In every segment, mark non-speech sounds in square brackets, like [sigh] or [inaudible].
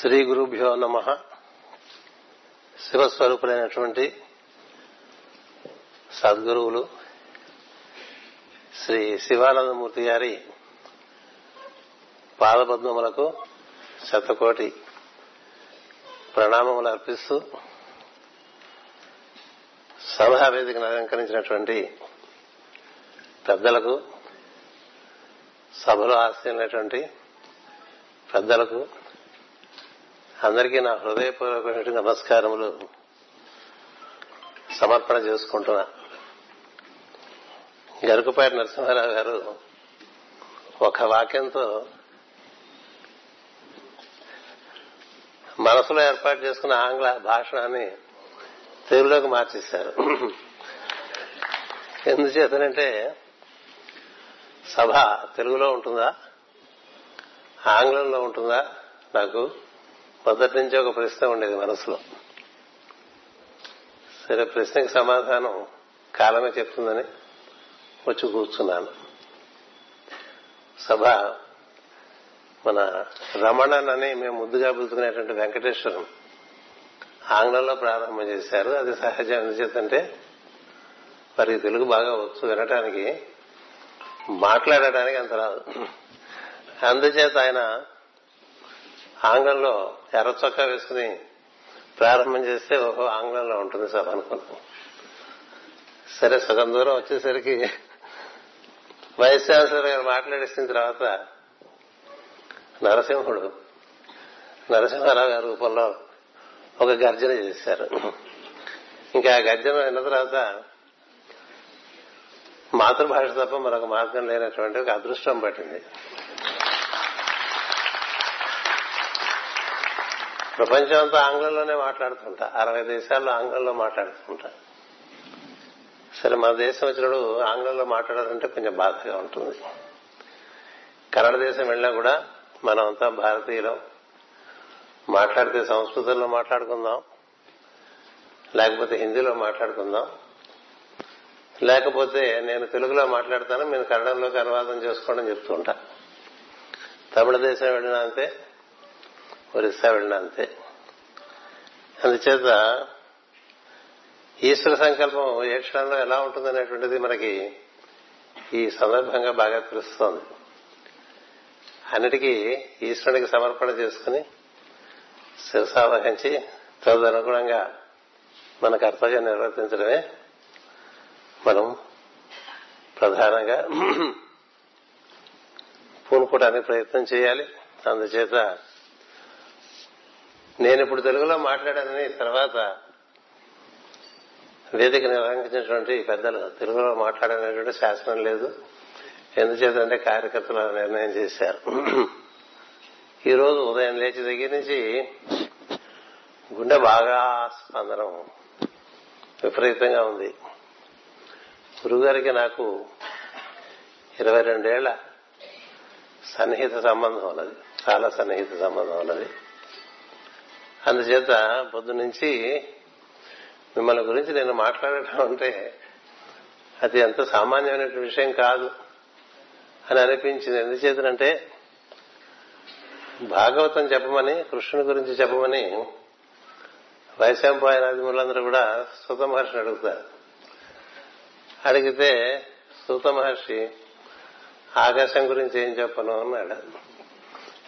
శ్రీ గురుభ్యో నమ. శివస్వరూపులైనటువంటి సద్గురువులు శ్రీ శివానందమూర్తి గారి పాదపద్మములకు శతకోటి ప్రణామములు అర్పిస్తూ సభా వేదికను అలంకరించినటువంటి పెద్దలకు సభలో ఆశీనటువంటి పెద్దలకు అందరికీ నా హృదయపూర్వకమైన నమస్కారములు సమర్పణ చేసుకుంటున్నా. గరుకుపాటి నరసింహారావు గారు ఒక వాక్యంతో మనసులో ఏర్పాటు చేసుకున్న ఆంగ్ల భాషణాన్ని తెలుగులోకి మార్చేశారు. ఎందుచేతనంటే సభ తెలుగులో ఉంటుందా? ఆంగ్లంలో ఉంటుందా నాకు? మొదటి నుంచి ఒక ప్రశ్న ఉండేది మనసులో. సరే ప్రశ్నకి సమాధానం కాలమే చెప్తుందని వచ్చి కూర్చున్నాను. సభ మన రమణన్ అని మేము ముద్దుగా పిలుచుకునేటువంటి వెంకటేశ్వరం ఆంగ్లంలో ప్రారంభం చేశారు. అది సహజం ఎందుచేతంటే వారికి తెలుగు బాగా వచ్చు వినటానికి మాట్లాడటానికి అంత రాదు. అందుచేత ఆయన ఆంగ్లంలో ఎర్ర చొక్కా వేసుకుని ప్రారంభం చేస్తే ఓహో ఆంగ్లంలో ఉంటుంది సభ అనుకున్నాం సరే సగం దూరం వచ్చేసరికి వైస్ ఛాన్సలర్ గారు మాట్లాడేసిన తర్వాత నరసింహుడు నరసింహారావు గారి రూపంలో ఒక గర్జన చేశారు. ఇంకా ఆ గర్జన అయిన తర్వాత మాతృభాష తప్ప మరొక మార్గం లేనటువంటి ఒక అదృష్టం పట్టింది. ప్రపంచం అంతా ఆంగ్లంలోనే మాట్లాడుతుంటా. అరవై దేశాల్లో ఆంగ్లంలో మాట్లాడుతుంటా. సరే మన దేశం వచ్చినప్పుడు ఆంగ్లంలో మాట్లాడాలంటే కొంచెం బాధగా ఉంటుంది. కన్నడ దేశం వెళ్ళినా కూడా మనం అంతా భారతీయులం. మాట్లాడితే సంస్కృతంలో మాట్లాడుకుందాం. లేకపోతే హిందీలో మాట్లాడుకుందాం. లేకపోతే నేను తెలుగులో మాట్లాడతాను మీరు కన్నడంలోకి అనువాదం చేసుకోండి అని చెప్తూ ఉంటా. తమిళ దేశం వెళ్ళినా అంతే. ఒరిస్సా వెళ్ళిన అంతే. అందుచేత ఈశ్వర సంకల్పం ఏ క్షణంలో ఎలా ఉంటుందనేటువంటిది మనకి ఈ సందర్భంగా బాగా తెలుస్తోంది. అన్నిటికీ ఈశ్వరునికి సమర్పణ చేసుకుని శిరసావహించి తదనుగుణంగా మన కర్తవ్యం నిర్వర్తించడమే మనం ప్రధానంగా [clears throat] పూనుకోవడానికి ప్రయత్నం చేయాలి. అందుచేత నేను ఇప్పుడు తెలుగులో మాట్లాడానని తర్వాత వేదిక నిర్వహించినటువంటి పెద్దలు తెలుగులో మాట్లాడనేటువంటి శాసనం లేదు. ఎందుచేతంటే కార్యకర్తలు నిర్ణయం చేశారు. ఈ రోజు ఉదయం లేచి దగ్గర నుంచి గుండె బాగా స్పందనం విపరీతంగా ఉంది. గురుగారికి నాకు ఇరవై రెండేళ్ళ సన్నిహిత సంబంధం ఉన్నది. చాలా సన్నిహిత సంబంధం ఉన్నది. అందుచేత పొద్దు నుంచి మిమ్మల్ని గురించి నేను మాట్లాడటం అంటే అది ఎంత సామాన్యమైన విషయం కాదు అని అనిపించింది. ఎందుచేతనంటే భాగవతం చెప్పమని కృష్ణుని గురించి చెప్పమని వైశంపాయనాది ములందరూ కూడా సుత మహర్షిని అడుగుతారు. అడిగితే సూత మహర్షి ఆకాశం గురించి ఏం చెప్పను అన్నాడు.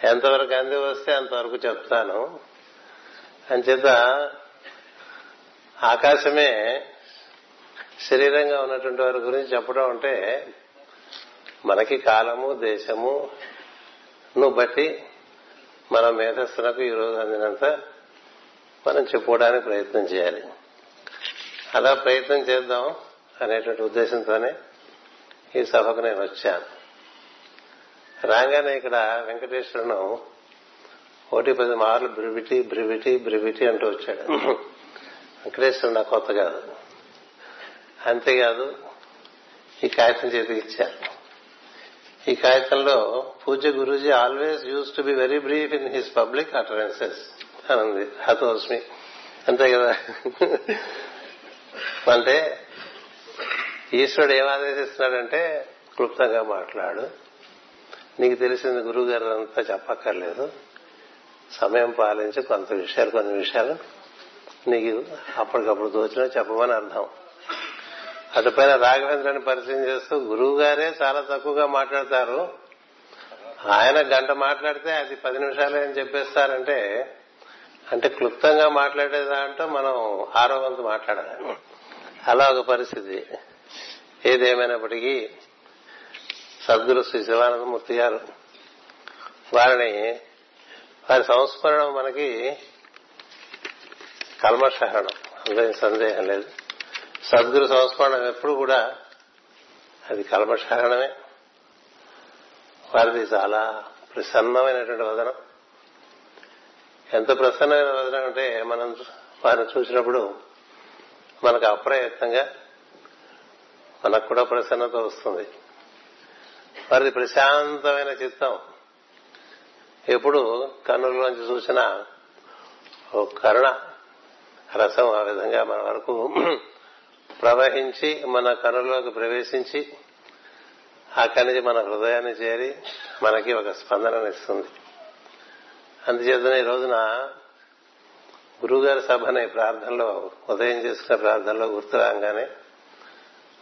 ఎంతవరకు అంది వస్తే అంతవరకు చెప్తాను. అంచేత ఆకాశమే శరీరంగా ఉన్నటువంటి వారి గురించి చెప్పడం అంటే మనకి కాలము దేశము ను బట్టి మన మేధస్సులకు ఈ రోజు అందినంత మనం చెప్పుకోవడానికి ప్రయత్నం చేయాలి. అలా ప్రయత్నం చేద్దాం అనేటువంటి ఉద్దేశంతోనే ఈ సభకు నేను వచ్చాను. రాగానే ఇక్కడ వెంకటేశ్వరను ఒకటి పది మార్లు బ్రివిటి బ్రివిటి బ్రివిటి అంటూ వచ్చాడు. వెంకటేశ్వరుడు నాకు కొత్త కాదు. అంతేకాదు ఈ కాగితం చేతికి ఇచ్చారు. ఈ కాగితంలో పూజ్య Guruji always used to be very brief in his public utterances అని ఉంది. హతోస్మి అంతే కదా? అంటే ఈశ్వరుడు ఏం ఆదేశిస్తున్నాడంటే క్లుప్తంగా మాట్లాడు. నీకు తెలిసింది గురువు గారు అంతా చెప్పక్కర్లేదు. సమయం పాలించి కొంత విషయాలు కొన్ని విషయాలు నీకు అప్పటికప్పుడు తోచిన చెప్పమని అర్థం. అటుపైన రాఘవేంద్రని పరిచయం చేస్తూ గురువు గారే చాలా తక్కువగా మాట్లాడతారు. ఆయన గంట మాట్లాడితే అది పది నిమిషాలే అని చెప్పేస్తారంటే అంటే క్లుప్తంగా మాట్లాడే దాంట్లో మనం ఆరో వంతు మాట్లాడాలి. అలా ఒక పరిస్థితి. ఏదేమైనప్పటికీ సద్గురు శ్రీ శివానందమూర్తి గారు వారిని దాని సంస్మరణ మనకి కల్మషహరణం అందులో సందేహం లేదు. సద్గురు సంస్మరణం ఎప్పుడు కూడా అది కల్మషహరణమే. వారిది చాలా ప్రసన్నమైనటువంటి వదనం. ఎంత ప్రసన్నమైన వదనం అంటే మనం వారిని చూసినప్పుడు మనకు అప్రయత్నంగా మనకు కూడా ప్రసన్నత వస్తుంది. వారిది ప్రశాంతమైన చిత్తం. ఎప్పుడు కన్నులోంచి చూసిన ఓ కరుణ రసం ఆ విధంగా మన వరకు ప్రవహించి మన కనులోకి ప్రవేశించి అక్కడి నుంచి మన హృదయాన్ని చేరి మనకి ఒక స్పందననిస్తుంది. అందుచేతనే ఈ రోజున గురువుగారి సభని ప్రార్థనలో ఉదయం చేసుకున్న ప్రార్థనలో గుర్తు రాగానే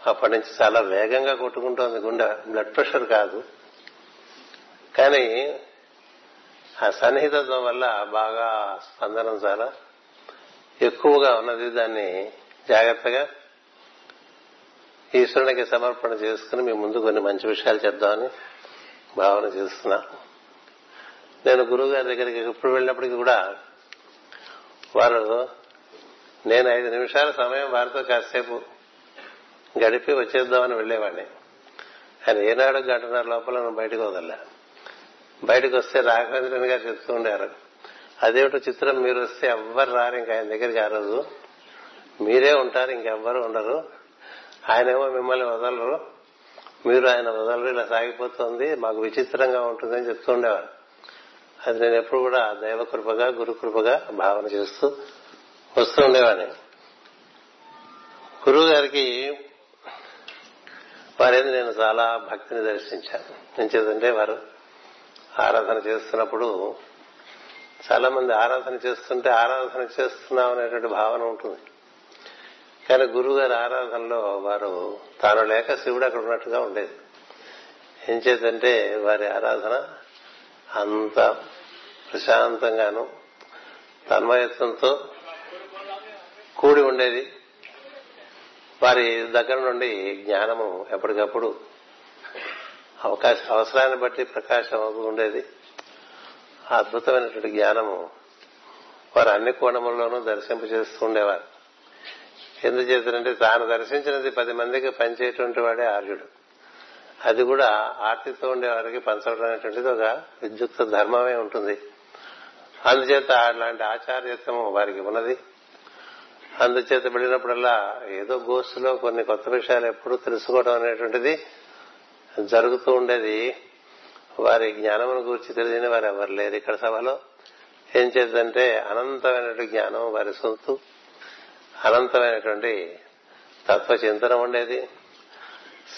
అప్పటి నుంచి చాలా వేగంగా కొట్టుకుంటోంది గుండె. బ్లడ్ ప్రెషర్ కాదు. కానీ ఆ సన్నిహితత్వం వల్ల బాగా స్పందనం చాలా ఎక్కువగా ఉన్నది దాన్ని జాగ్రత్తగా ఈశ్వరునికి సమర్పణ చేసుకుని మీ ముందు కొన్ని మంచి విషయాలు చెప్దామని భావన చేస్తున్నా. నేను గురువు గారి దగ్గరికి ఎప్పుడు వెళ్ళినప్పటికీ కూడా వారు నేను ఐదు నిమిషాల సమయం వారితో కాసేపు గడిపి వచ్చేద్దామని వెళ్ళేవాడిని ఆయన ఏనాడు గంటన్నర లోపల బయటకు వదల్లా. బయటకు వస్తే రాఘవేంద్రన్ గారు చెప్తూ ఉండారు. అదేమిటో చిత్రం మీరు వస్తే ఎవ్వరు రారు ఇంకా ఆయన దగ్గరికి ఆ రోజు. మీరే ఉంటారు ఇంకెవ్వరు ఉండరు. ఆయనేమో మిమ్మల్ని వదలరు. మీరు ఆయన వదలరు ఇలా సాగిపోతుంది మాకు విచిత్రంగా ఉంటుందని చెప్తూ ఉండేవారు. అది నేను ఎప్పుడు కూడా దైవ కృపగా గురు కృపగా భావన చేస్తూ వస్తూ ఉండేవాడిని. గురువు గారికి వారేది నేను చాలా భక్తిని దర్శించాను. నేను చేద్దంటే వారు ఆరాధన చేస్తున్నప్పుడు చాలా మంది ఆరాధన చేస్తుంటే ఆరాధన చేస్తున్నాం అనేటువంటి భావన ఉంటుంది. కానీ గురువు గారి ఆరాధనలో వారు తాను లేక శివుడు అక్కడ ఉన్నట్టుగా ఉండేది. ఏం చేద్దంటే వారి ఆరాధన అంత ప్రశాంతంగాను తన్మయత్వంతో కూడి ఉండేది. వారి దగ్గర నుండి జ్ఞానము ఎప్పటికప్పుడు అవకాశం అవసరాన్ని బట్టి ప్రకాశం ఉండేది. అద్భుతమైనటువంటి జ్ఞానము వారు అన్ని కోణముల్లోనూ దర్శింప చేస్తూ ఉండేవారు ఎందుచేతనంటే తాను దర్శించినది పది మందికి పంచేటువంటి వాడే ఆర్యుడు. అది కూడా ఆర్తితో ఉండేవారికి పంచడం అనేటువంటిది ఒక విద్యుక్త ధర్మమే ఉంటుంది. అందుచేత అలాంటి ఆచార్యత్వము వారికి ఉన్నది. అందుచేత వెళ్ళినప్పుడల్లా ఏదో గోష్ఠిలో కొన్ని కొత్త విషయాలు ఎప్పుడూ తెలుసుకోవడం అనేటువంటిది జరుగుతూ ఉండేది. వారి జ్ఞానమును గురించి తెలియని వారు ఎవరు లేరు. ఇక్కడ సభలో ఏం చేద్దంటే అనంతమైనటువంటి జ్ఞానం వారి సొంతు అనంతమైనటువంటి తత్వ చింతన ఉండేది.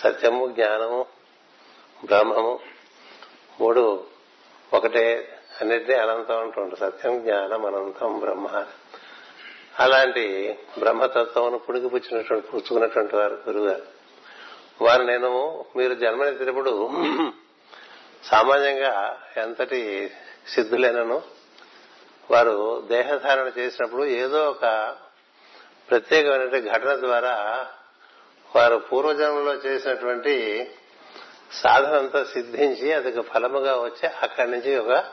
సత్యము జ్ఞానము బ్రహ్మము మూడు ఒకటే అన్నిటినీ అనంతం అంటుంటారు సత్యం జ్ఞానం అనంతం బ్రహ్మ. అలాంటి బ్రహ్మతత్వమును పుణికిపుచ్చినటువంటి పుచ్చుకున్నటువంటి వారు గురుగారు. వారు నేను మీరు జన్మనిచ్చినప్పుడు సామాన్యంగా ఎంతటి సిద్ధులైనను వారు దేహధారణ చేసినప్పుడు ఏదో ఒక ప్రత్యేకమైనటువంటి ఘటన ద్వారా వారు పూర్వజన్మలో చేసినటువంటి సాధనంతో సిద్ధించి అది ఒక ఫలముగా వచ్చి అక్కడి నుంచి ఒక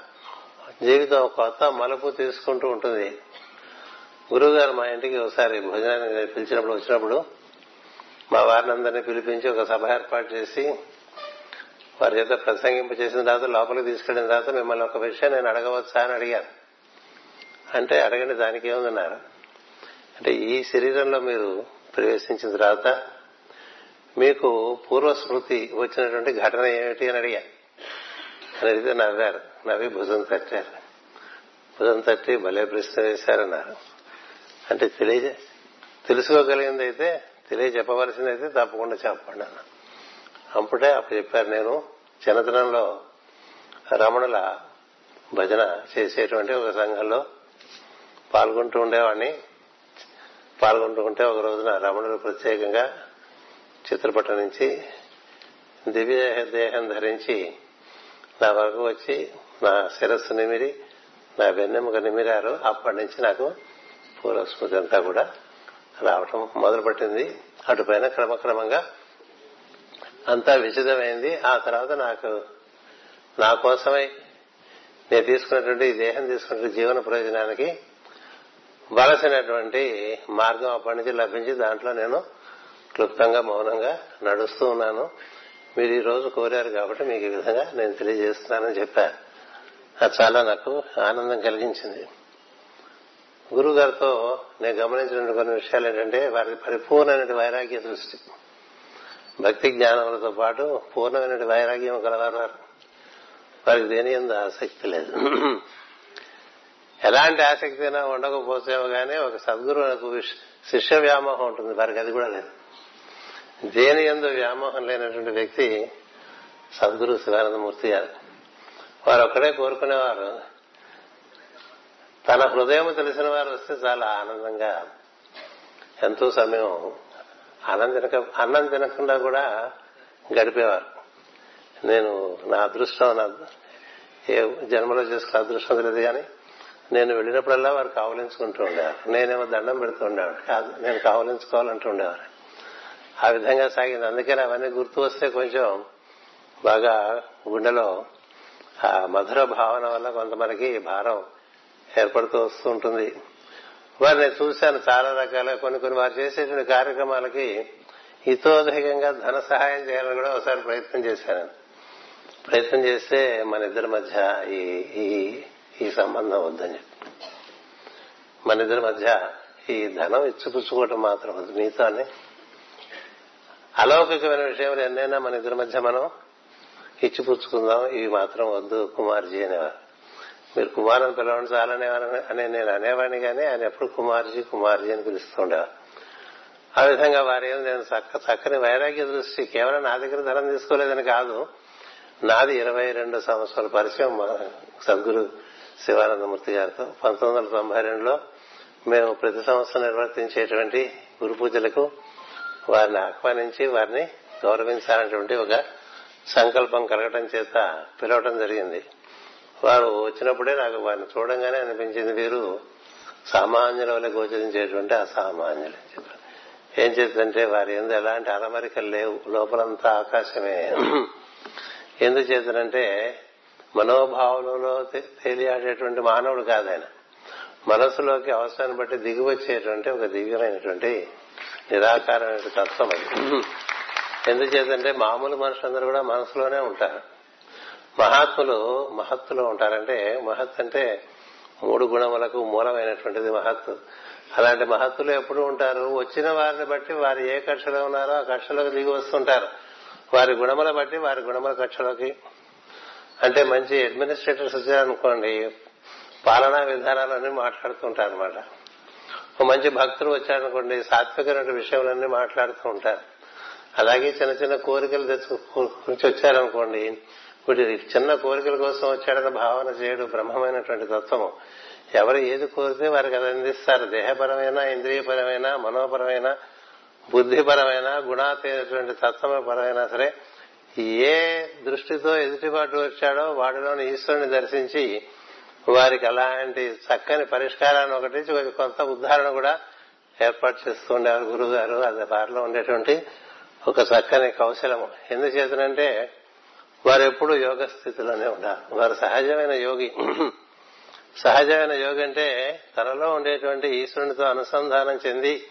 జీవితం కొత్త మలుపు తీసుకుంటూ ఉంటుంది. గురువుగారు మా ఇంటికి ఒకసారి భోజనానికి పిలిచినప్పుడు వచ్చినప్పుడు మా వారిని అందరినీ పిలిపించి ఒక సభ ఏర్పాటు చేసి వారి చేత ప్రసంగింప చేసిన తర్వాత లోపలికి తీసుకెళ్ళిన తర్వాత మిమ్మల్ని ఒక విషయం నేను అడగవచ్చా అని అడిగాను. అంటే అడగండి దానికి ఏముందన్నారు? అంటే ఈ శరీరంలో మీరు ప్రవేశించిన తర్వాత మీకు పూర్వస్మృతి వచ్చినటువంటి ఘటన ఏమిటి అని అడిగాను. అని అడిగితే నవ్వారు. నవ్వి భుజం తట్టారు. భుజం తట్టి భలే ప్రశ్న వేశారన్నారు. అంటే తెలియ తెలుసుకోగలిగింది అయితే తెలియజెప్పవలసింది అయితే తప్పకుండా చెప్పండి. అన్న అప్పుడే అప్పుడు చెప్పారు నేను చిన్నతనంలో రమణుల భజన చేసేటువంటి ఒక సంఘంలో పాల్గొంటూ ఉండేవాడిని. పాల్గొంటూ ఉంటే ఒక రోజున రమణులు ప్రత్యేకంగా చిత్రపటం నుంచి దివ్య దేహం ధరించి నా వరకు వచ్చి నా శిరస్సు నిమిరి నా వెన్నెముక నిమిరారు. అప్పటి నుంచి నాకు పూర్వస్మృతి అంతా కూడా రావటం మొదలుపెట్టింది. అటుపైన క్రమక్రమంగా అంతా విచితమైంది ఆ తర్వాత నాకు నా కోసమై నేను తీసుకున్నటువంటి దేహం తీసుకున్నటువంటి జీవన ప్రయోజనానికి వలసినటువంటి మార్గం అప్పటి నుంచి లభించి దాంట్లో నేను క్లుప్తంగా మౌనంగా నడుస్తూ ఉన్నాను. మీరు ఈ రోజు కోరారు కాబట్టి మీకు ఈ విధంగా నేను తెలియజేస్తున్నానని చెప్పారు అది చాలా నాకు ఆనందం కలిగించింది. గురువు గారితో నేను గమనించిన కొన్ని విషయాలు ఏంటంటే వారి పరిపూర్ణమైన వైరాగ్య దృష్టి భక్తి జ్ఞానములతో పాటు పూర్ణమైన వైరాగ్యం కలవారు వారు. వారికి దేని ఎందు ఆసక్తి లేదు. ఎలాంటి ఆసక్తి అయినా ఉండకపోతేమో కానీ ఒక సద్గురువులకు శిష్య వ్యామోహం ఉంటుంది. వారికి అది కూడా లేదు. దేని ఎందు వ్యామోహం లేనటువంటి వ్యక్తి సద్గురు శివానందమూర్తి గారు. వారు ఒక్కడే కోరుకునేవారు తన హృదయం తెలిసిన వారు వస్తే చాలా ఆనందంగా ఎంతో సమయం అన్నం తినక అన్నం తినకుండా కూడా గడిపేవారు. నేను నా అదృష్టం నా ఏ జన్మలో చేసుకున్న అదృష్టం తెలియదు కానీ నేను వెళ్ళినప్పుడల్లా వారు కావలించుకుంటూ ఉండేవారు. నేనేమో దండం పెడుతూ ఉండేవాడు కాదు నేను కావలించుకోవాలంటూ ఉండేవారు. ఆ విధంగా సాగింది. అందుకని అవన్నీ గుర్తు వస్తే కొంచెం బాగా గుండెలో ఆ మధుర భావన వల్ల కొంతమందికి భారం ఏర్పడుతూ వస్తూ ఉంటుంది. వారిని చూశాను చాలా రకాల కొన్ని కొన్ని వారు చేసేటువంటి కార్యక్రమాలకి హితోధికంగా ధన సహాయం చేయాలని కూడా ఒకసారి ప్రయత్నం చేశాను. ప్రయత్నం చేస్తే మన ఇద్దరి మధ్య ఈ ఈ ఈ సంబంధం వద్దని చెప్పి. మన ఇద్దరి మధ్య ఈ ధనం ఇచ్చిపుచ్చుకోవటం మాత్రం వద్దు మీతోనే అలౌకికమైన విషయంలో ఎన్నైనా మన ఇద్దరి మధ్య మనం ఇచ్చిపుచ్చుకుందాం. ఇవి మాత్రం వద్దు కుమార్జీ అనేవారు. మీరు కుమార్ అని పిలవండి చాలనేవారు అని నేను అనేవాడిని కానీ ఆయన ఎప్పుడు కుమార్జీ కుమార్జీ అని పిలుస్తూ ఉండేవారు ఆ విధంగా వారేం నేను చక్క చక్కని వైరాగ్య దృష్టి కేవలం నా దగ్గర ధనం తీసుకోలేదని కాదు. నాది ఇరవై రెండు సంవత్సరాల పరిచయం సద్గురు శివానందమూర్తి గారితో. పంతొమ్మిది వందల తొంభై రెండులో మేము ప్రతి సంవత్సరం నిర్వర్తించేటువంటి గురు పూజలకు వారిని ఆహ్వానించి వారిని గౌరవించాలనేటువంటి ఒక సంకల్పం కలగటం చేత పిలవటం జరిగింది. వారు వచ్చినప్పుడే నాకు వారిని చూడంగానే అనిపించింది వీరు సామాన్యుల వల్ల గోచరించేటువంటి అసామాన్యులు చెప్పారు ఏం చేద్దంటే వారి ఎందు ఎలాంటి అలమరికలు లేవు. లోపలంతా ఆకాశమే. ఎందుచేతనంటే మనోభావంలో తేలియాడేటువంటి మానవుడు కాదు ఆయన మనసులోకి అవసరాన్ని బట్టి దిగివచ్చేటువంటి ఒక దివ్యమైనటువంటి నిరాకారమైన తత్వం అది. ఎందుచేతంటే మామూలు మనుషులందరూ కూడా మనసులోనే ఉంటారు. మహాత్ములు మహత్తులో ఉంటారంటే మహత్ అంటే మూడు గుణములకు మూలమైనటువంటిది మహత్తు. అలాంటి మహత్తులు ఎప్పుడు ఉంటారు. వచ్చిన వారిని బట్టి వారు ఏ కక్షలో ఉన్నారో ఆ కక్షలోకి దిగి వస్తుంటారు. వారి గుణముల బట్టి వారి గుణముల కక్షలోకి. అంటే మంచి అడ్మినిస్ట్రేటర్స్ వచ్చారనుకోండి పాలనా విధానాలన్నీ మాట్లాడుతుంటారు అనమాట ఒక మంచి భక్తులు వచ్చారనుకోండి సాత్వికమైన విషయాలన్నీ మాట్లాడుతూ ఉంటారు. అలాగే చిన్న చిన్న కోరికలు తెచ్చుకుని వచ్చారనుకోండి ఇప్పుడు చిన్న కోరికల కోసం వచ్చాడన్న భావన చేయడు బ్రహ్మమైనటువంటి తత్వము. ఎవరు ఏది కోరితే వారికి అది అందిస్తారు. దేహపరమైన ఇంద్రియపరమైన మనోపరమైన బుద్ధిపరమైన గుణాతీనటువంటి పరమైన సరే ఏ దృష్టితో ఎదుటిబాటు వచ్చాడో వాడిలోని ఈశ్వరుని దర్శించి వారికి అలాంటి చక్కని పరిష్కారాన్ని ఒకటి కొంత ఉదాహరణ కూడా ఏర్పాటు చేస్తూ ఉండేవారు గురువు గారు అది వారిలో ఉండేటువంటి ఒక చక్కని కౌశలము. ఎందుచేతనంటే వారు ఎప్పుడు యోగ స్థితిలోనే ఉండాలి వారు సహజమైన యోగి. సహజమైన యోగి అంటే తనలో ఉండేటువంటి ఈశ్వరునితో అనుసంధానం చెంది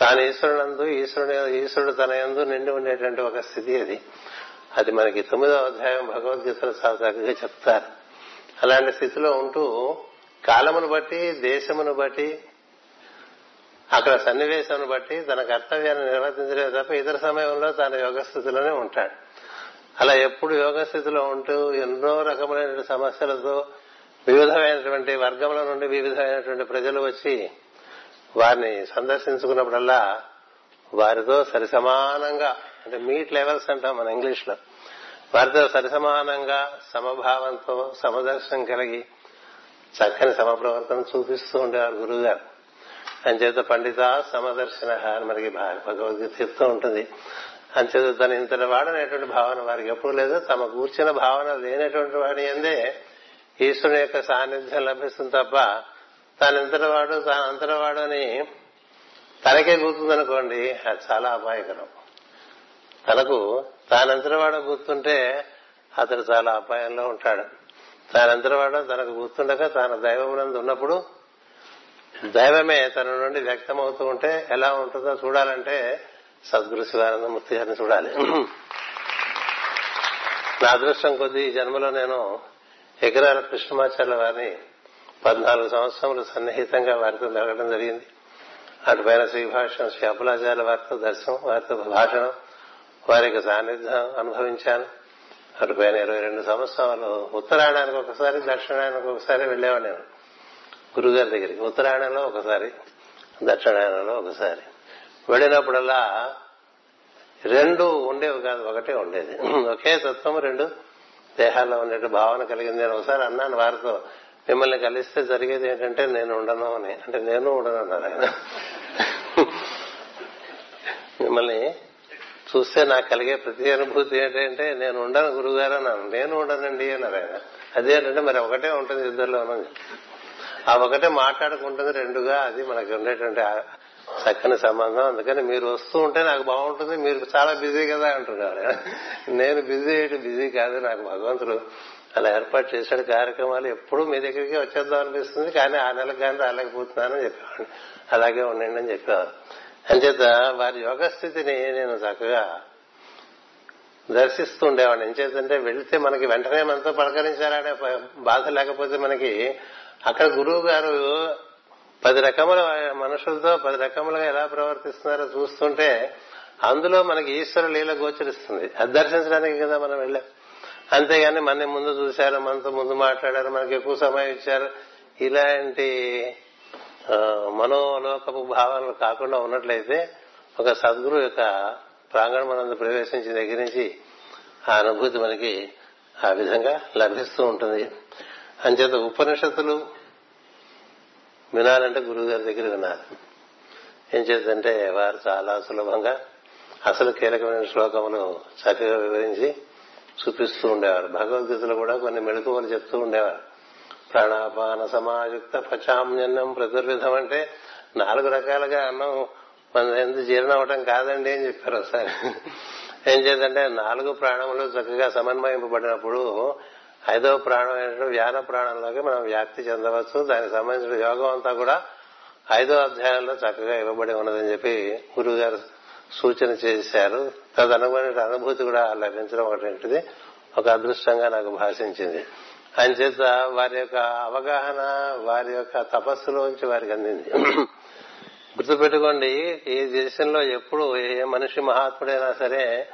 తాను ఈశ్వరునందు ఈశ్వరుని ఈశ్వరుడు తన యందు నిండి ఉండేటువంటి ఒక స్థితి అది. అది మనకి తొమ్మిదవ అధ్యాయం భగవద్గీతలో చాలా చక్కగా చెప్తారు. అలాంటి స్థితిలో ఉంటూ కాలమును బట్టి దేశమును బట్టి అక్కడ సన్నివేశమును బట్టి తన కర్తవ్యాన్ని నిర్వర్తించలేదు తప్ప ఇతర సమయంలో తన యోగ స్థితిలోనే ఉంటాడు. అలా ఎప్పుడు యోగ స్థితిలో ఉంటూ ఎన్నో రకములైన సమస్యలతో వివిధమైనటువంటి వర్గముల నుండి వివిధమైనటువంటి ప్రజలు వచ్చి వారిని సందర్శించుకున్నప్పుడల్లా వారితో సరిసమానంగా అంటే మీట్ లెవెల్స్ అంటాం మన ఇంగ్లీష్లో వారితో సరిసమానంగా సమభావంతో సమదర్శనం కలిగి చక్కని సమప్రవర్తన చూపిస్తూ ఉండేవారు గురువు గారు అంచేత పండిత సమదర్శన అని మనకి భగవద్గీత చెప్తూ ఉంటుంది. అంతేత తన ఇంతటి వాడనేటువంటి భావన వారికి ఎప్పుడు లేదు. తమ కూర్చిన భావన లేనటువంటి వాడి అందే ఈశ్వరుని యొక్క సాన్నిధ్యం లభిస్తుంది తప్ప తాను వాడు తాను అంతటివాడు అని తనకే గుర్తుందనుకోండి అది చాలా అపాయకరం. తనకు తానంతటివాడో గుర్తుంటే అతడు చాలా అపాయంలో ఉంటాడు. తానంతటివాడో తనకు గుర్తుండక తాను దైవమునందు ఉన్నప్పుడు దైవమే తన నుండి వ్యక్తమవుతూ ఉంటే ఎలా ఉంటుందో చూడాలంటే సద్గురు శివానంద మూర్తి గారిని చూడాలి. నా అదృష్టం కొద్దీ ఈ జన్మలో నేను ఎకరాల కృష్ణమాచార్య వారిని పద్నాలుగు సంవత్సరములు సన్నిహితంగా వారితో మెలగడం జరిగింది. అటుపైన శ్రీభాషణం శ్రీ అప్పులాచార్య వారితో దర్శనం వారితో భాషణం యొక్క సాన్నిధ్యం అనుభవించాను. అటుపైన ఇరవై రెండు సంవత్సరాలు ఉత్తరాయణానికి ఒకసారి దక్షిణాయనకు ఒకసారి వెళ్ళేవాడు నేను. గురుగారి దగ్గరికి ఉత్తరాయణంలో ఒకసారి దక్షిణాయనంలో ఒకసారి. వెళ్ళినప్పుడల్లా రెండు ఉండేవి కాదు ఒకటే ఉండేది. ఒకే తత్వం రెండు దేహాల్లో ఉండేట్టు భావన కలిగింది. నేను ఒకసారి అన్నాను వారితో మిమ్మల్ని కలిస్తే జరిగేది ఏంటంటే నేను ఉండను అని. అంటే నేను ఉండను అన్నారు ఆయన. మిమ్మల్ని చూస్తే నాకు కలిగే ప్రతి అనుభూతి ఏంటంటే నేను ఉండను గురుగారు అన్నాను. నేను ఉండనండి అన్నారు ఆయన. అదేంటంటే మరి ఒకటే ఉంటుంది ఇద్దరులో ఆ ఒకటే మాట్లాడుకుంటుంది రెండుగా. అది మనకి ఉండేటువంటి చక్కని సంబంధం. అందుకని మీరు వస్తూ ఉంటే నాకు బాగుంటుంది. మీరు చాలా బిజీ కదా అంటున్నారు. నేను బిజీ ఏంటి బిజీ కాదు. నాకు భగవంతుడు అలా ఏర్పాటు చేశాడు. కార్యక్రమాలు ఎప్పుడు మీ దగ్గరికి వచ్చేద్దాం అనిపిస్తుంది. కానీ ఆ నెలకు కానీ రాలేకపోతున్నానని చెప్పేవాడిని అలాగే ఉండండి అని చెప్పేవారు. అంచేత వారి యోగ స్థితిని నేను చక్కగా దర్శిస్తూ ఉండేవాడిని. ఎంచేతంటే వెళితే మనకి వెంటనే మనతో పలకరించారనే బాధ లేకపోతే మనకి అక్కడ గురువు గారు పది రకముల మనుషులతో పది రకములుగా ఎలా ప్రవర్తిస్తున్నారో చూస్తుంటే అందులో మనకి ఈశ్వర లీల గోచరిస్తుంది. అది దర్శించడానికి కదా మనం వెళ్ళాం. అంతేగాని మన ముందు చూశారు మనతో ముందు మాట్లాడారు మనకి ఎక్కువ సమయం ఇచ్చారు. ఇలాంటి మనోలోకపు భావనలు కాకుండా ఉన్నట్లయితే ఒక సద్గురు యొక్క ప్రాంగణం మనం ప్రవేశించిన దగ్గర నుంచి ఆ అనుభూతి మనకి ఆ విధంగా లభిస్తూ ఉంటుంది. అంచేత ఉపనిషత్తులు వినాలంటే గురువు గారి దగ్గర వినాలి. ఏం చేద్దంటే వారు చాలా సులభంగా అసలు కీలకమైన శ్లోకములు చక్కగా వివరించి చూపిస్తూ ఉండేవారు. భగవద్గీతలో కూడా కొన్ని మెళుకువలు చెప్తూ ఉండేవారు. ప్రాణాపాన సమాయుక్త పచామ్యన్నం ప్రతిర్విధం అంటే నాలుగు రకాలుగా అన్నం మన ఎంత జీర్ణం అవటం కాదండి అని చెప్పారు ఒకసారి. ఏం చేద్దంటే నాలుగు ప్రాణములు చక్కగా సమన్వయింపబడినప్పుడు ఐదవ ప్రాణం అనేటువంటి వ్యాన ప్రాణంలోకి మనం వ్యాప్తి చెందవచ్చు. దానికి సంబంధించిన యోగం అంతా కూడా ఐదో అధ్యాయంలో చక్కగా ఇవ్వబడి ఉన్నదని చెప్పి గురువు గారు సూచన చేశారు. తదనుగుణ అనుభూతి కూడా లభించడం ఒకటి ఒక అదృష్టంగా నాకు భాషించింది. చేత వారి యొక్క అవగాహన వారి యొక్క తపస్సులోంచి వారికి అందింది. గుర్తుపెట్టుకోండి ఈ దేశంలో ఎప్పుడు ఏ మనిషి మహాత్ముడైనా సరే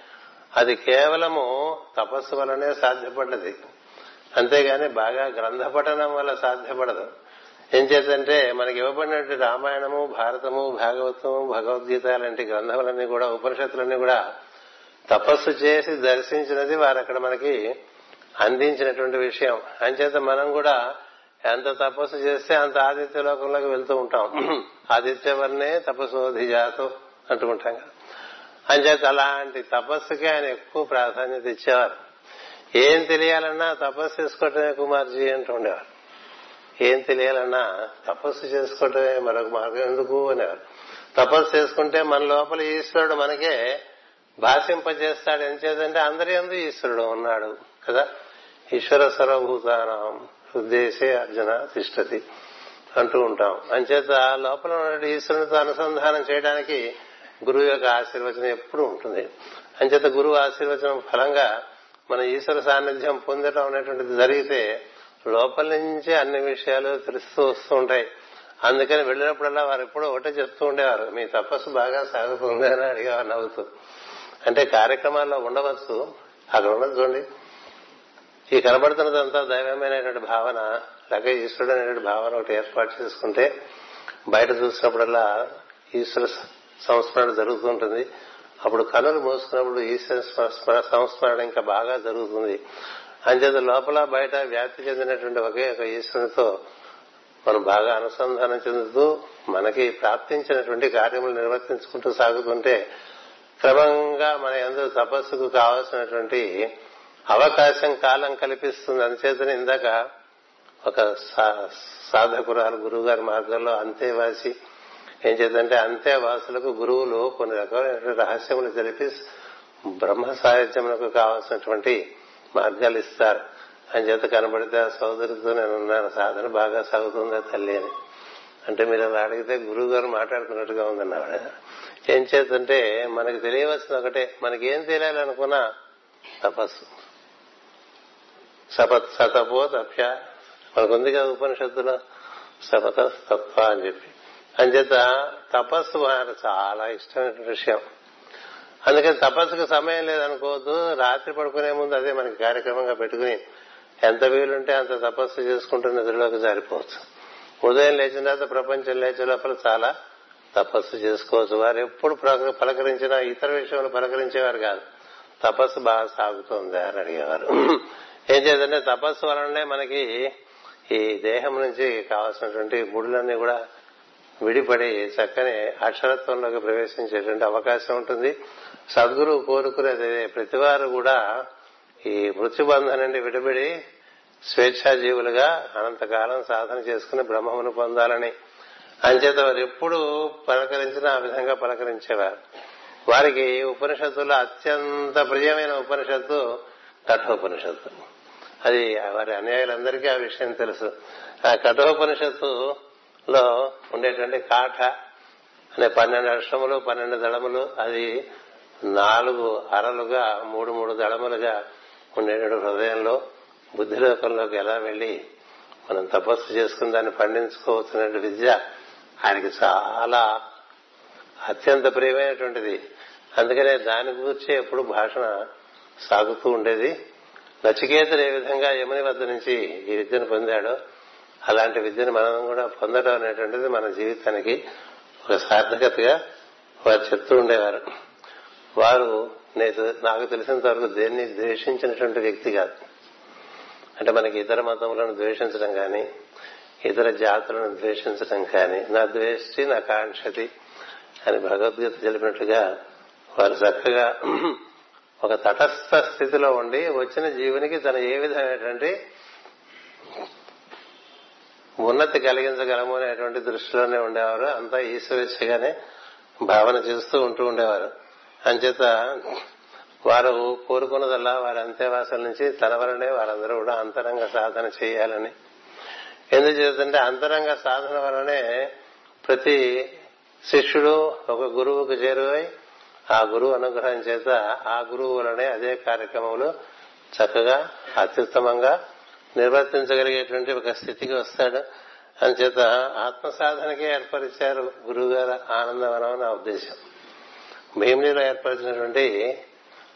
అది కేవలము తపస్సు వలనే సాధ్యపడ్డది. అంతేగాని బాగా గ్రంథ పఠనం వల్ల సాధ్యపడదు. ఏం చేతంటే మనకి ఇవ్వబడినటువంటి రామాయణము భారతము భాగవతము భగవద్గీత లాంటి గ్రంథములన్నీ కూడా ఉపనిషత్తులన్నీ కూడా తపస్సు చేసి దర్శించినది వారు అక్కడ మనకి అందించినటువంటి విషయం. అంచేత మనం కూడా ఎంత తపస్సు చేస్తే అంత ఆదిత్య లోకంలోకి వెళ్తూ ఉంటాం. [clears throat] ఆదిత్యవర్ణే తపస్సోధిజాతో అంటుకుంటాం కదా. అంచేత అలాంటి తపస్సుకి ఆయన ఎక్కువ ప్రాధాన్యత ఇచ్చేవారు. ఏం తెలియాలన్నా తపస్సు చేసుకోవటమే కుమార్జీ అంటూ ఉండేవారు. ఏం తెలియాలన్నా తపస్సు చేసుకోవటమే మరొక మార్గం ఎందుకు అనేవారు. తపస్సు చేసుకుంటే మన లోపల ఈశ్వరుడు మనకే భాషింపజేస్తాడు. ఏం చేద్దంటే అందరి ఎందు ఈశ్వరుడు ఉన్నాడు కదా. ఈశ్వర సర్వభూతానం ఉద్దేశే అర్జున తిష్టతి అంటూ ఉంటాం. అంచేత లోపల ఉన్న ఈశ్వరునితో అనుసంధానం చేయడానికి గురువు యొక్క ఆశీర్వచనం ఎప్పుడు ఉంటుంది. అంచేత గురువు ఆశీర్వచనం ఫలంగా మన ఈశ్వర సాన్నిధ్యం పొందడం అనేటువంటిది జరిగితే లోపల నుంచి అన్ని విషయాలు తెలుస్తూ వస్తూ ఉంటాయి. అందుకని వెళ్ళినప్పుడల్లా వారు ఎప్పుడో ఒకటే చెప్తూ ఉండేవారు మీ తపస్సు బాగా సాగుతుంది అని అడిగేవారు నవ్వుతూ. అంటే కార్యక్రమాల్లో ఉండవచ్చు అక్కడ ఉండదు చూడండి. ఈ కనబడుతున్నదంతా దైవమైనటువంటి భావన లేక ఈశ్వరుడు అనేటువంటి భావన ఒకటి ఏర్పాటు చేసుకుంటే బయట చూసినప్పుడల్లా ఈశ్వర సంస్మరణ జరుగుతుంటుంది అప్పుడు కనులు మూసుకున్నప్పుడు ఈశ్వర సంస్మరణ ఇంకా బాగా జరుగుతుంది. అంచేత లోపల బయట వ్యాప్తి చెందినటువంటి ఒకే ఒక ఈశ్వరునితో మనం బాగా అనుసంధానం చెందుతూ మనకి ప్రాప్తించినటువంటి కార్యములు నిర్వర్తించుకుంటూ సాగుతుంటే క్రమంగా మన ఎందు తపస్సుకు కావలసినటువంటి అవకాశం కాలం కల్పిస్తుంది. అందుచేతనే ఇందాక ఒక సాధకురాలు గురువు గారి మార్గంలో అంతేవాసి ఏం చేద్దంటే అంతేవాసులకు గురువులు కొన్ని రకాలైన రహస్యములు తెలిపి బ్రహ్మ సాహిత్యములకు కావాల్సినటువంటి మార్గాలు ఇస్తారు. అని చేత కనబడితే ఆ సోదరితో నేను ఉన్నాను సాధన బాగా సాగుతుందా తల్లి అని. అంటే మీరు అలా అడిగితే గురువు గారు మాట్లాడుతున్నట్టుగా ఉందన్నాడు. ఏం చేస్తుంటే మనకి తెలియవలసిన ఒకటే మనకి ఏం తెలియాలనుకున్నా తపస్సు. సపత్ సతపో తప్య మనకుంది కదా ఉపనిషత్తులో సపత తప్ప అని చెప్పి. అంచేత తపస్సు వారు చాలా ఇష్టమైన విషయం. అందుకని తపస్సుకు సమయం లేదనుకోవద్దు రాత్రి పడుకునే ముందు అదే మనకి కార్యక్రమంగా పెట్టుకుని ఎంత వీలుంటే అంత తపస్సు చేసుకుంటూ నిద్రలోకి జారిపోవచ్చు. ఉదయం లేచిన తర్వాత ప్రపంచం లేచే లోపల చాలా తపస్సు చేసుకోవచ్చు. వారు ఎప్పుడు పలకరించినా ఇతర విషయంలో పలకరించేవారు కాదు. తపస్సు బాగా సాగుతోంది అని అడిగేవారు. ఏం చేద్దంటే తపస్సు వలనే మనకి ఈ దేహం నుంచి కావాల్సినటువంటి గుడులన్నీ కూడా విడిపడి చక్కని అక్షరత్వంలోకి ప్రవేశించేటువంటి అవకాశం ఉంటుంది. సద్గురువు కోరుకునేది ప్రతివారు కూడా ఈ మృత్యుబంధం నుండి విడిపడి స్వేచ్ఛాజీవులుగా అనంతకాలం సాధన చేసుకుని బ్రహ్మమును పొందాలని. అంచేత వారు ఎప్పుడు పలకరించినా ఆ విధంగా పలకరించేవారు. వారికి ఉపనిషత్తులో అత్యంత ప్రియమైన ఉపనిషత్తు కఠోపనిషత్తు. అది వారి అన్యాయులందరికీ ఆ విషయం తెలుసు. ఆ లో ఉండేటువంటి కాఠ అనే పన్నెండు అర్షములు పన్నెండు దళములు అది నాలుగు అరలుగా మూడు మూడు దళములుగా ఉండేటువంటి హృదయంలో బుద్ధిలోకంలోకి ఎలా వెళ్ళి మనం తపస్సు చేసుకుని దాన్ని పండించుకోవచ్చున్న విద్య ఆయనకి చాలా అత్యంత ప్రియమైనటువంటిది. అందుకనే దాని గురించి ఎప్పుడు భాషణ సాగుతూ ఉండేది. నచికేతుడు ఏ విధంగా యముని వద్ద నుంచి ఈ విద్యను పొందాడో అలాంటి విద్యను మనం కూడా పొందడం అనేటువంటిది మన జీవితానికి ఒక సార్థకతగా వారు చెప్తూ ఉండేవారు. వారు నేను నాకు తెలిసినంత వరకు దేన్ని ద్వేషించినటువంటి వ్యక్తి కాదు. అంటే మనకి ఇతర మతములను ద్వేషించడం కానీ ఇతర జాతులను ద్వేషించడం కానీ నా ద్వేష్టి నా కాంక్షతి అని భగవద్గీత తెలిపినట్లుగా వారు చక్కగా ఒక తటస్థ స్థితిలో ఉండి వచ్చిన జీవునికి తన ఏ విధమైనటువంటి ఉన్నతి కలిగించగలము అనేటువంటి దృష్టిలోనే ఉండేవారు. అంతా ఈశ్వరేచ్ఛగానే భావన చేస్తూ ఉంటూ ఉండేవారు. అంచేత వారు కోరుకున్నదల్లా వారి అంత్యవాసం నుంచి తన వారందరూ కూడా అంతరంగ సాధన చేయాలని. ఎందుకు చేస్తుంటే అంతరంగ సాధన వలనే ప్రతి శిష్యుడు ఒక గురువుకు చేరువై ఆ గురువు అనుగ్రహం చేత ఆ గురువు వలనే అదే కార్యక్రమంలో చక్కగా అత్యుత్తమంగా నిర్వర్తించగలిగేటువంటి ఒక స్థితికి వస్తాడు. అంచేత ఆత్మ సాధనకే ఏర్పరిచారు గురువు గారు ఆనందవనం నా ఉద్దేశం. భీమిలిలో ఏర్పరిచినటువంటి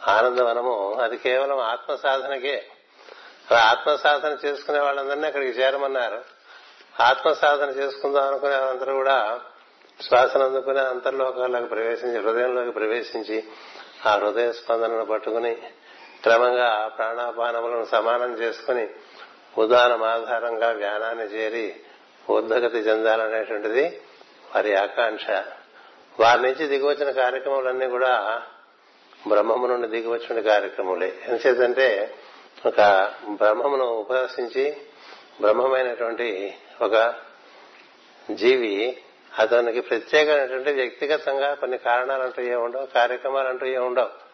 ఆనందవనము అది కేవలం ఆత్మ సాధనకే ఆత్మ సాధన చేసుకునే వాళ్ళందరినీ అక్కడికి చేరమన్నారు. ఆత్మ సాధన చేసుకుందాం అనుకునే వాళ్ళందరూ కూడా శ్వాసను అందుకుని అంతర్లోకాల్లోకి ప్రవేశించి హృదయంలోకి ప్రవేశించి ఆ హృదయ స్పందనను పట్టుకుని క్రమంగా ప్రాణాపానములను సమానం చేసుకుని ఉదానం ఆధారంగా జ్ఞానాన్ని చేరి ఉద్ధగతి చెందాలనేటువంటిది వారి ఆకాంక్ష. వారి నుంచి దిగివచ్చిన కార్యక్రమాలన్నీ కూడా బ్రహ్మము నుండి దిగివచ్చిన కార్యక్రమాలే. ఎంచేతంటే ఒక బ్రహ్మమును ఉపాసించి బ్రహ్మమైనటువంటి ఒక జీవి అతనికి ప్రత్యేకమైనటువంటి వ్యక్తిగతంగా కొన్ని కారణాలంటూ ఏ ఉండవు కార్యక్రమాలంటూ ఏ ఉండవు.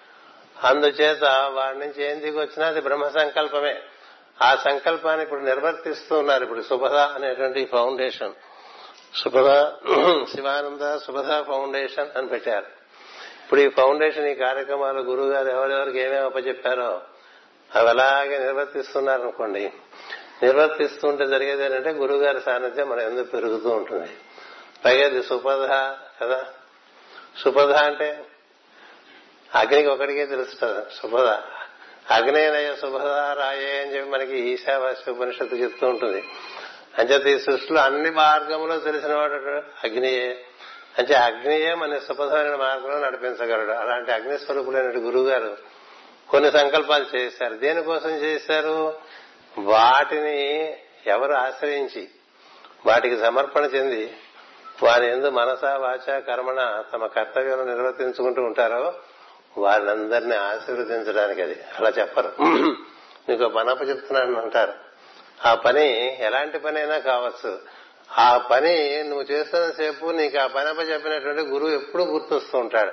అందుచేత వాడి నుంచి ఏం దిగి వచ్చినా అది బ్రహ్మ సంకల్పమే. ఆ సంకల్పాన్ని ఇప్పుడు నిర్వర్తిస్తూ ఉన్నారు ఇప్పుడు శుభద అనేటువంటి ఫౌండేషన్. శుభద శివానంద శుభద ఫౌండేషన్ అని పెట్టారు. ఇప్పుడు ఈ ఫౌండేషన్ ఈ కార్యక్రమాలు గురువు గారు ఎవరెవరికి ఏమేమి అప్పచెప్పారో అవి అలాగే నిర్వర్తిస్తున్నారనుకోండి. నిర్వర్తిస్తుంటే జరిగేది ఏంటంటే గురువు గారి సాన్నిధ్యం మన ఎందుకు పెరుగుతూ ఉంటుంది. పైగా ఇది సుపథ కదా. సుపథ అంటే అగ్నికి ఒకటికే తెలుసు కదా సుపథ అగ్నేనయ శుభదారాయే అని చెప్పి మనకి ఈశావాస్య ఉపనిషత్తు చెప్తూ ఉంటుంది. అంచేత ఈ సృష్టిలో అన్ని మార్గంలో తెలిసిన వాడు అగ్నియే. అంటే అగ్నియే మన సుపథమైన మార్గంలో నడిపించగలడు. అలాంటి అగ్ని స్వరూపులైన గురువు గారు కొన్ని సంకల్పాలు చేశారు. దేనికోసం చేశారు? వాటిని ఎవరు ఆశ్రయించి వాటికి సమర్పణ చెంది వారి ఎందు మనస వాచ కర్మణ తమ కర్తవ్యం నిర్వర్తించుకుంటూ ఉంటారో వాళ్ళందరినీ ఆశీర్వదించడానికి అది. అలా చెప్పరు. నీకు పనప్ప చెప్తున్నాను అంటారు. ఆ పని ఎలాంటి పని అయినా కావచ్చు. ఆ పని నువ్వు చేస్తున్న సేపు నీకు ఆ పనప్ప చెప్పినటువంటి గురువు ఎప్పుడూ గుర్తొస్తూ ఉంటాడు.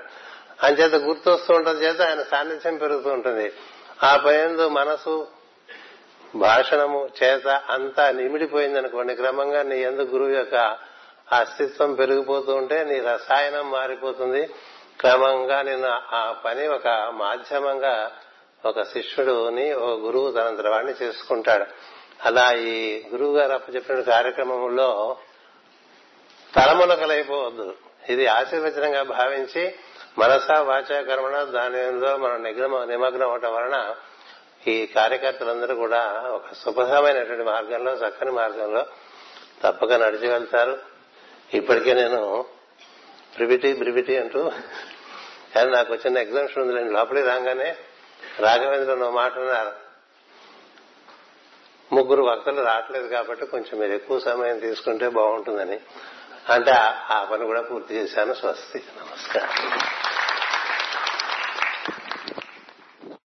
అంచేత గుర్తొస్తూ ఉంటుంది చేత ఆయన సాన్నిధ్యం పెరుగుతూ ఉంటుంది. ఆ పని మనసు భాషణము చేత అంతా నిమిడిపోయిందనుకోండి క్రమంగా నీ ఎందుకు గురువు యొక్క అస్తిత్వం పెరిగిపోతూ ఉంటే నీ రసాయనం మారిపోతుంది. క్రమంగా నేను ఆ పని ఒక మాధ్యమంగా ఒక శిష్యుడుని ఒక గురువు తనంతర వాడిని చేసుకుంటాడు. అలా ఈ గురువు గారు అప్పచెప్పిన కార్యక్రమంలో తలమునకలైపోవద్దు. ఇది ఆశీర్వచనంగా భావించి మనస వాచ కర్మణ దానిలో మనం నిగ్రమ నిమగ్నం అవటం వలన ఈ కార్యకర్తలందరూ కూడా ఒక సుఖమైనటువంటి మార్గంలో చక్కని మార్గంలో తప్పక నడిచి వెళ్తారు. ఇప్పటికే నేను బ్రివిటీ బ్రివిటీ అంటూ. కానీ నాకు వచ్చిన ఎగ్జామ్షన్ ఉంది లోపలికి రాగానే రాఘవేంద్ర నువ్వు మాట అన్నారు. ముగ్గురు భక్తులు రావట్లేదు కాబట్టి కొంచెం మీరు ఎక్కువ సమయం తీసుకుంటే బాగుంటుందని. అంటే ఆ పని కూడా పూర్తి చేశాను. స్వస్తి. నమస్కారం.